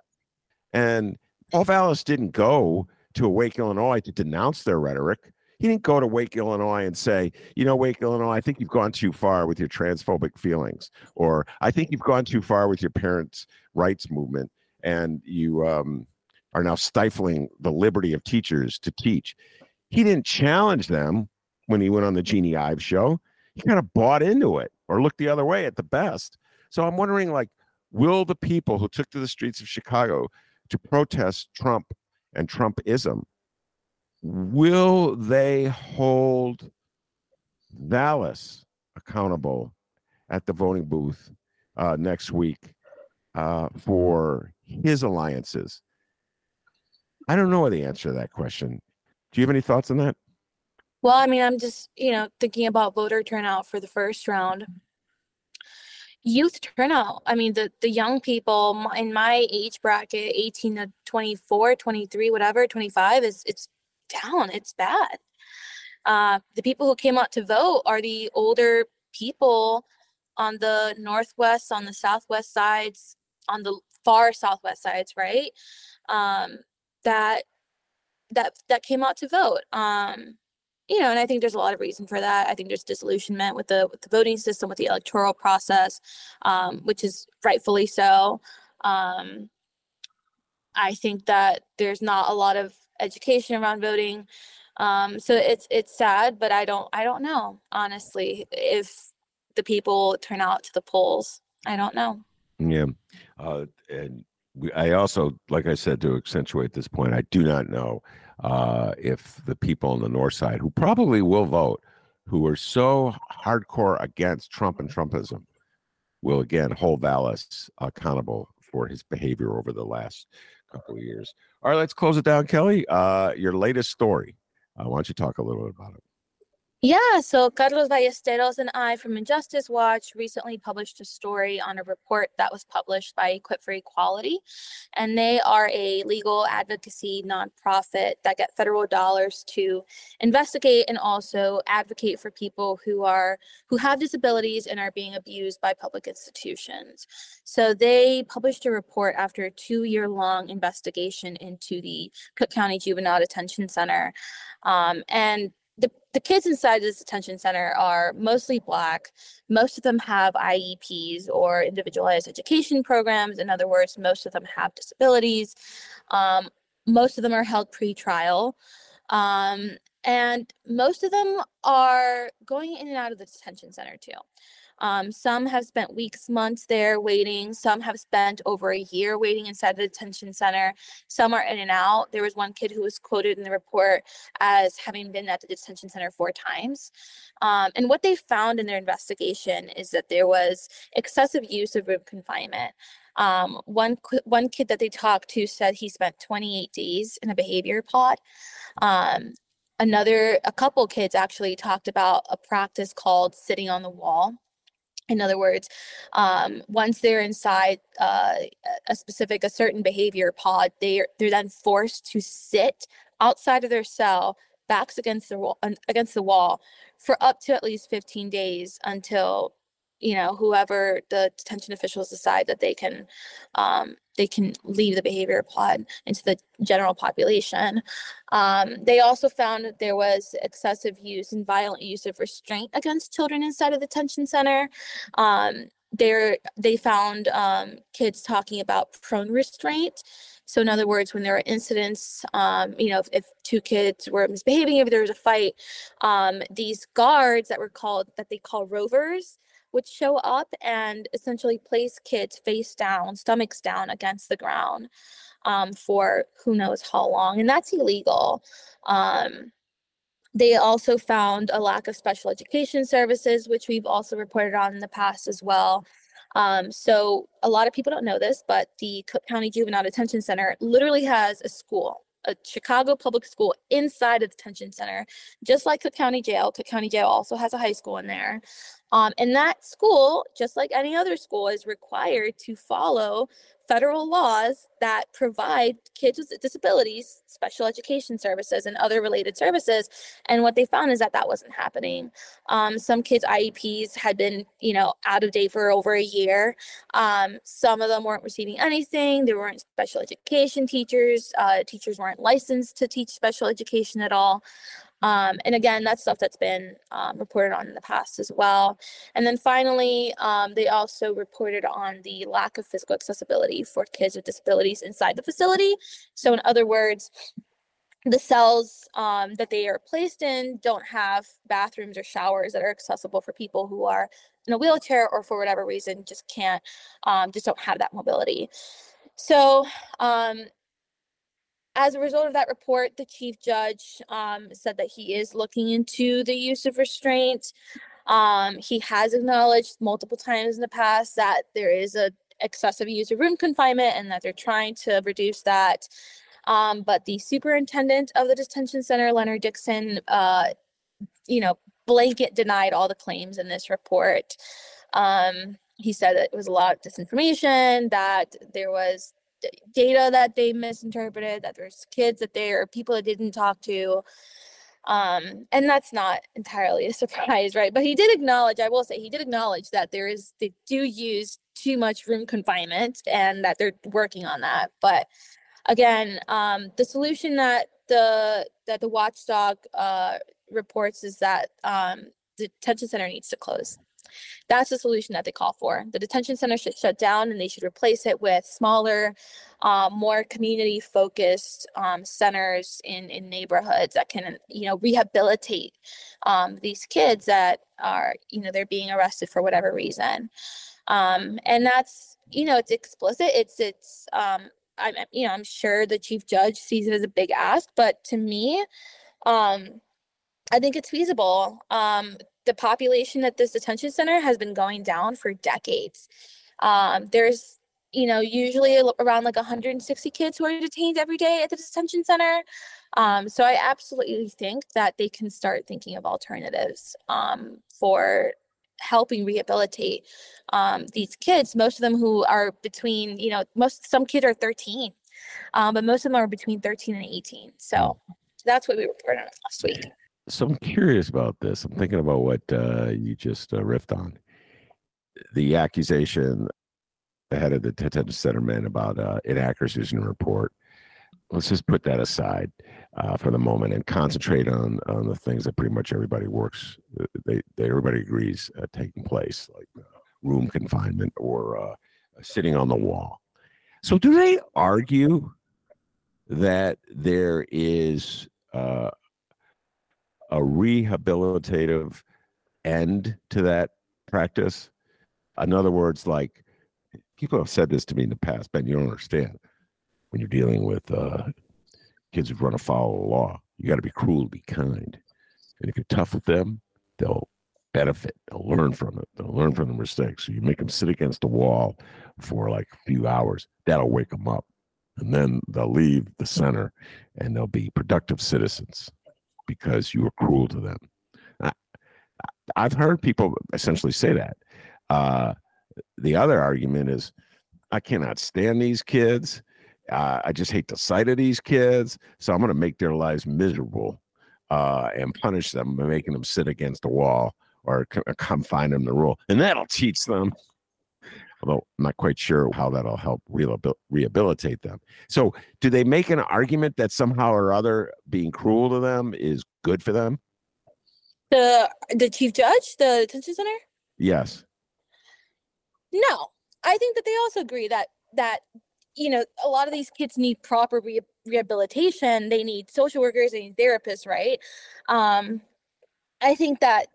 And Paul Vallas didn't go to Wake, Illinois to denounce their rhetoric. He didn't go to Wake, Illinois and say, you know, Wake, Illinois, I think you've gone too far with your transphobic feelings, or I think you've gone too far with your parents' rights movement, and you um, are now stifling the liberty of teachers to teach. He didn't challenge them when he went on the Jeanne Ives show. He kind of bought into it or looked the other way at the best. So I'm wondering, like, Will the people who took to the streets of Chicago to protest Trump and Trumpism, will they hold Vallas accountable at the voting booth uh, next week uh, for his alliances? I don't know the answer to that question. Do you have any thoughts on that? Well, I mean, I'm just, you know, thinking about voter turnout for the first round youth turnout. I mean, the the young people in my age bracket, 18 to 24, 23, whatever, 25 is it's down. It's bad. Uh, the people who came out to vote are the older people on the northwest, on the southwest sides, on the far southwest sides, right? Um, that that that came out to vote. Um, you know, and I think there's a lot of reason for that. I think there's disillusionment with the with the voting system, with the electoral process, um, which is rightfully so. Um, I think that there's not a lot of education around voting, um, so it's it's sad. But I don't I don't know honestly if the people turn out to the polls. I don't know. Yeah, uh, and we, I also, like I said, to accentuate this point, I do not know uh, if the people on the north side, who probably will vote, who are so hardcore against Trump and Trumpism, will again hold Vallas accountable for his behavior over the last couple of years. All right, let's close it down, Kelly. Uh, your latest story. Uh, why don't you talk a little bit about it? Yeah, so Carlos Ballesteros and I from Injustice Watch recently published a story on a report that was published by Equip for Equality. And they are a legal advocacy nonprofit that get federal dollars to investigate and also advocate for people who are who have disabilities and are being abused by public institutions. So they published a report after a two-year long investigation into the Cook County Juvenile Detention Center. Um, and the, kids inside this detention center are mostly black. Most of them have ieps or individualized education programs. In other words most of them have disabilities. Um, most of them are held pre-trial. Um, and most of them are going in and out of the detention center too um, some have spent weeks, months there waiting. Some have spent over a year waiting inside the detention center. Some are in and out. There was one kid who was quoted in the report as having been at the detention center four times. Um, and what they found in their investigation is that there was excessive use of room confinement. Um, one one kid that they talked to said he spent 28 days in a behavior pod. Um, another, a couple kids actually talked about a practice called sitting on the wall. In other words, um, once they're inside uh, a specific, a certain behavior pod, they are, they're then forced to sit outside of their cell, backs against the wall, against the wall, for up to at least 15 days until you know whoever the detention officials decide that they can um, they can leave the behavior pod into the general population. Um, they also found that there was excessive use and violent use of restraint against children inside of the detention center. Um, there they found um, kids talking about prone restraint. So in other words when there are incidents um, you know if, if, two kids were misbehaving if there was a fight um, these guards that were called that they call rovers would show up and essentially place kids face down, stomachs down against the ground um, for who knows how long. And that's illegal. Um, they also found a lack of special education services, which we've also reported on in the past as well. Um, so a lot of people don't know this, but the Cook County Juvenile Detention Center literally has a school a Chicago public school inside of the detention center, just like Cook County Jail. Cook County Jail also has a high school in there. Um, and that school, just like any other school, is required to follow federal laws that provide kids with disabilities special education services and other related services and what they found is that that wasn't happening. Um, some kids ieps had been you know out of date for over a year. Um, some of them weren't receiving anything there weren't special education teachers uh, teachers weren't licensed to teach special education at all um, and again, that's stuff that's been um, reported on in the past as well. And then finally, um, they also reported on the lack of physical accessibility for kids with disabilities inside the facility. So, in other words, the cells um, that they are placed in don't have bathrooms or showers that are accessible for people who are in a wheelchair or for whatever reason just can't, um, just don't have that mobility. So, um, as a result of that report, the chief judge um, said that he is looking into the use of restraint. Um, he has acknowledged multiple times in the past that there is a excessive use of room confinement and that they're trying to reduce that. Um, but the superintendent of the detention center, Leonard Dixon, uh, you know, blanket denied all the claims in this report. Um, he said that it was a lot of disinformation, that there was data that they misinterpreted, that there's kids that they or people that didn't talk to. Um, and that's not entirely a surprise, right? But he did acknowledge, I will say, he did acknowledge that there is, they do use too much room confinement and that they're working on that. But again, um, the solution that the that the watchdog uh, reports is that um, the detention center needs to close. That's the solution that they call for. The detention center should shut down and they should replace it with smaller, um, more community focused um, centers in, in neighborhoods that can, you know, rehabilitate um, these kids that are, you know, they're being arrested for whatever reason. Um, and that's, you know, it's explicit. It's, it's, um, I'm, you know, I'm sure the chief judge sees it as a big ask, but to me, um, I think it's feasible. Um, the population at this detention center has been going down for decades. Um, there's you know, usually around like 160 kids who are detained every day at the detention center. Um, so I absolutely think that they can start thinking of alternatives um, for helping rehabilitate um, these kids. Most of them who are between, you know, most some kids are 13, um, but most of them are between 13 and 18. So that's what we reported on last week. So I'm curious about this. I'm thinking about what uh, you just uh, riffed on. The accusation the head of the detention center men about uh, inaccuracies in the report. Let's just put that aside uh, for the moment and concentrate on on the things that pretty much everybody works. Uh, they, they everybody agrees uh, taking place, like room confinement or sitting on the wall. So, do they argue that there is a rehabilitative end to that practice? In other words, like people have said this to me in the past, Ben. You don't understand when you're dealing with uh, kids who've run afoul of the law. You got to be cruel to be kind, and if you're tough with them, they'll benefit. They'll learn from it. They'll learn from the mistakes. So you make them sit against the wall for like a few hours. That'll wake them up, and then they'll leave the center, and they'll be productive citizens because you were cruel to them. I, I've heard people essentially say that. Uh, the other argument is I cannot stand these kids. Uh, I just hate the sight of these kids. So I'm going to make their lives miserable uh, and punish them by making them sit against a wall or uh, confine them to rule. And that'll teach them. Although I'm not quite sure how that'll help rehabilitate them. So, do they make an argument that somehow or other being cruel to them is good for them? The the chief judge, the detention center. Yes. No, I think that they also agree that that you know a lot of these kids need proper re- rehabilitation. They need social workers, they need therapists, right? Um, I think that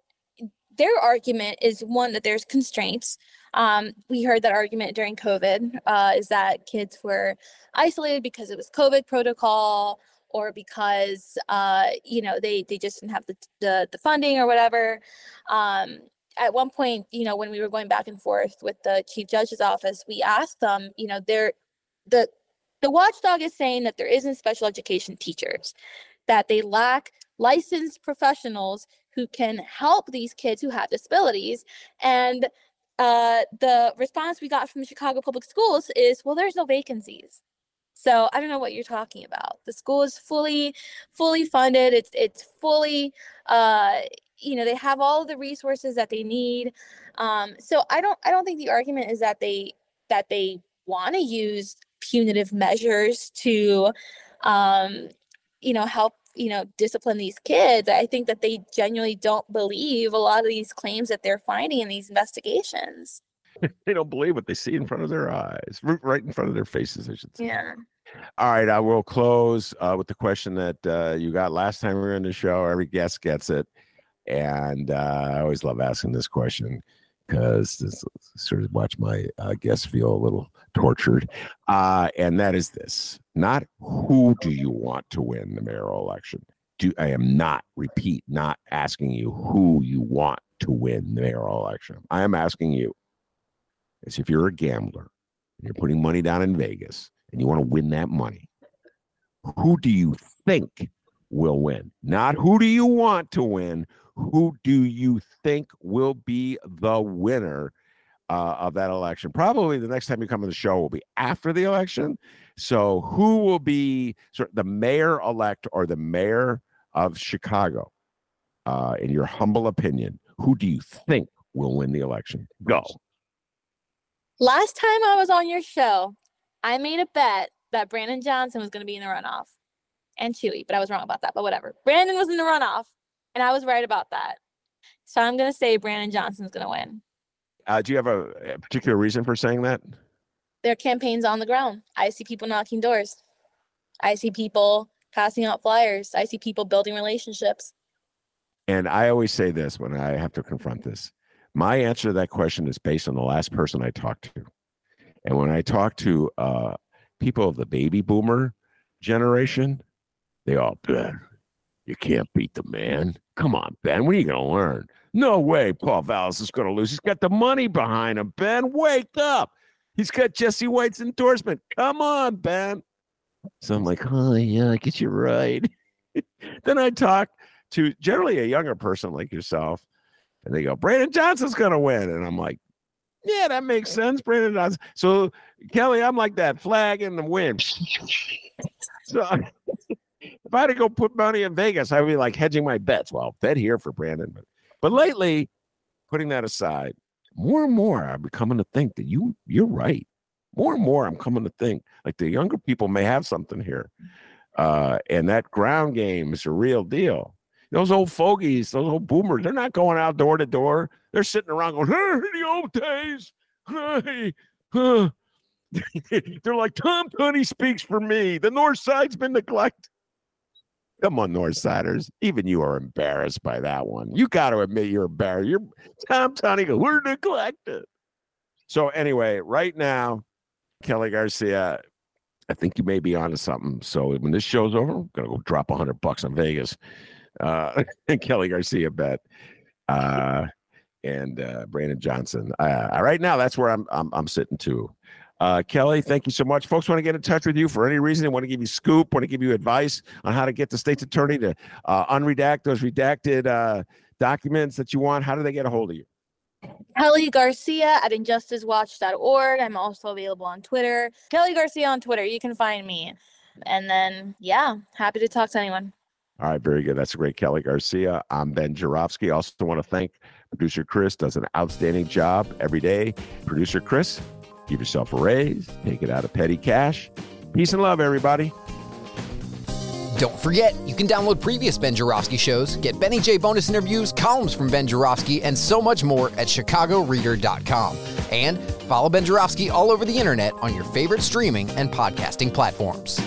their argument is one that there's constraints. Um, we heard that argument during COVID uh, is that kids were isolated because it was COVID protocol or because uh, you know they they just didn't have the the, the funding or whatever. Um, at one point, you know, when we were going back and forth with the chief judge's office, we asked them, you know, they're the the watchdog is saying that there isn't special education teachers, that they lack licensed professionals who can help these kids who have disabilities. And uh, the response we got from the Chicago Public Schools is, well, there's no vacancies. So I don't know what you're talking about. The school is fully, fully funded. It's it's fully, uh, you know they have all the resources that they need um, so i don't i don't think the argument is that they that they want to use punitive measures to um, you know help you know discipline these kids i think that they genuinely don't believe a lot of these claims that they're finding in these investigations. They don't believe what they see in front of their eyes right in front of their faces i should say. Yeah. All right i will close uh, with the question that uh, you got last time we were in the show every guest gets it. And uh, I always love asking this question because this sort of watch my uh, guests feel a little tortured. Uh, and that is this not who do you want to win the mayoral election? Do I am not, repeat, not asking you who you want to win the mayoral election. I am asking you as if you're a gambler and you're putting money down in Vegas and you want to win that money. Who do you think will win? Not who do you want to win? who do you think will be the winner uh, of that election? Probably the next time you come on the show will be after the election. So, who will be sort of the mayor elect or the mayor of Chicago? Uh, in your humble opinion, who do you think will win the election? Go. Last time I was on your show, I made a bet that Brandon Johnson was going to be in the runoff and Chuy, but I was wrong about that. But whatever. Brandon was in the runoff. And I was right about that. So I'm going to say Brandon Johnson's going to win. Uh, do you have a, a, particular reason for saying that? Their campaign's on the ground. I see people knocking doors. I see people passing out flyers. I see people building relationships. And I always say this when I have to confront this. My answer to that question is based on the last person I talked to. And when I talk to uh, people of the baby boomer generation, they all, Ben, you can't beat the man. Come on, Ben. When are you going to learn? No way Paul Vallas is going to lose. He's got the money behind him, Ben. Wake up. He's got Jesse White's endorsement. Come on, Ben. So I'm like, oh, yeah, I guess you're right. then I talk to generally a younger person like yourself, and they go, Brandon Johnson's going to win. And I'm like, yeah, that makes sense. Brandon Johnson. So, Kelly, I'm like that flag in the wind. so, if I had to go put money in Vegas, I'd be like hedging my bets. Well, bet here for Brandon. But, but lately, putting that aside, more and more I'm coming to think that you you're right. More and more I'm coming to think like the younger people may have something here. Uh, and that ground game is a real deal. Those old fogies, those old boomers, they're not going out door to door. They're sitting around going, hey, the old days. Hey, huh. they're like, Tom Tunney speaks for me. The North Side's been neglected. Come on, Northsiders. Even you are embarrassed by that one. You got to admit you're embarrassed. You're Tom Tunney. We're neglected. So anyway, right now, Kelly Garcia, I think you may be onto something. So when this show's over, I'm gonna go drop a hundred bucks on Vegas. Uh, Kelly Garcia bet. Uh, and uh, Brandon Johnson. Uh, right now, that's where I'm I'm, I'm sitting too. Uh, Kelly, thank you so much. Folks want to get in touch with you for any reason. They want to give you scoop, want to give you advice on how to get the state's attorney to uh, unredact those redacted uh, documents that you want. How do they get a hold of you? Kelly Garcia at injusticewatch.org. I'm also available on Twitter. Kelly Garcia on Twitter. You can find me. And then, yeah, happy to talk to anyone. All right, very good. That's a great Kelly Garcia. I'm Ben Joravsky. Also want to thank producer Chris. Does an outstanding job every day. Producer Chris, Give yourself a raise, take it out of petty cash. Peace and love, everybody. Don't forget, you can download previous Ben Joravsky shows, get Benny J bonus interviews, columns from Ben Joravsky, and so much more at chicagoreader.com. And follow Ben Joravsky all over the internet on your favorite streaming and podcasting platforms.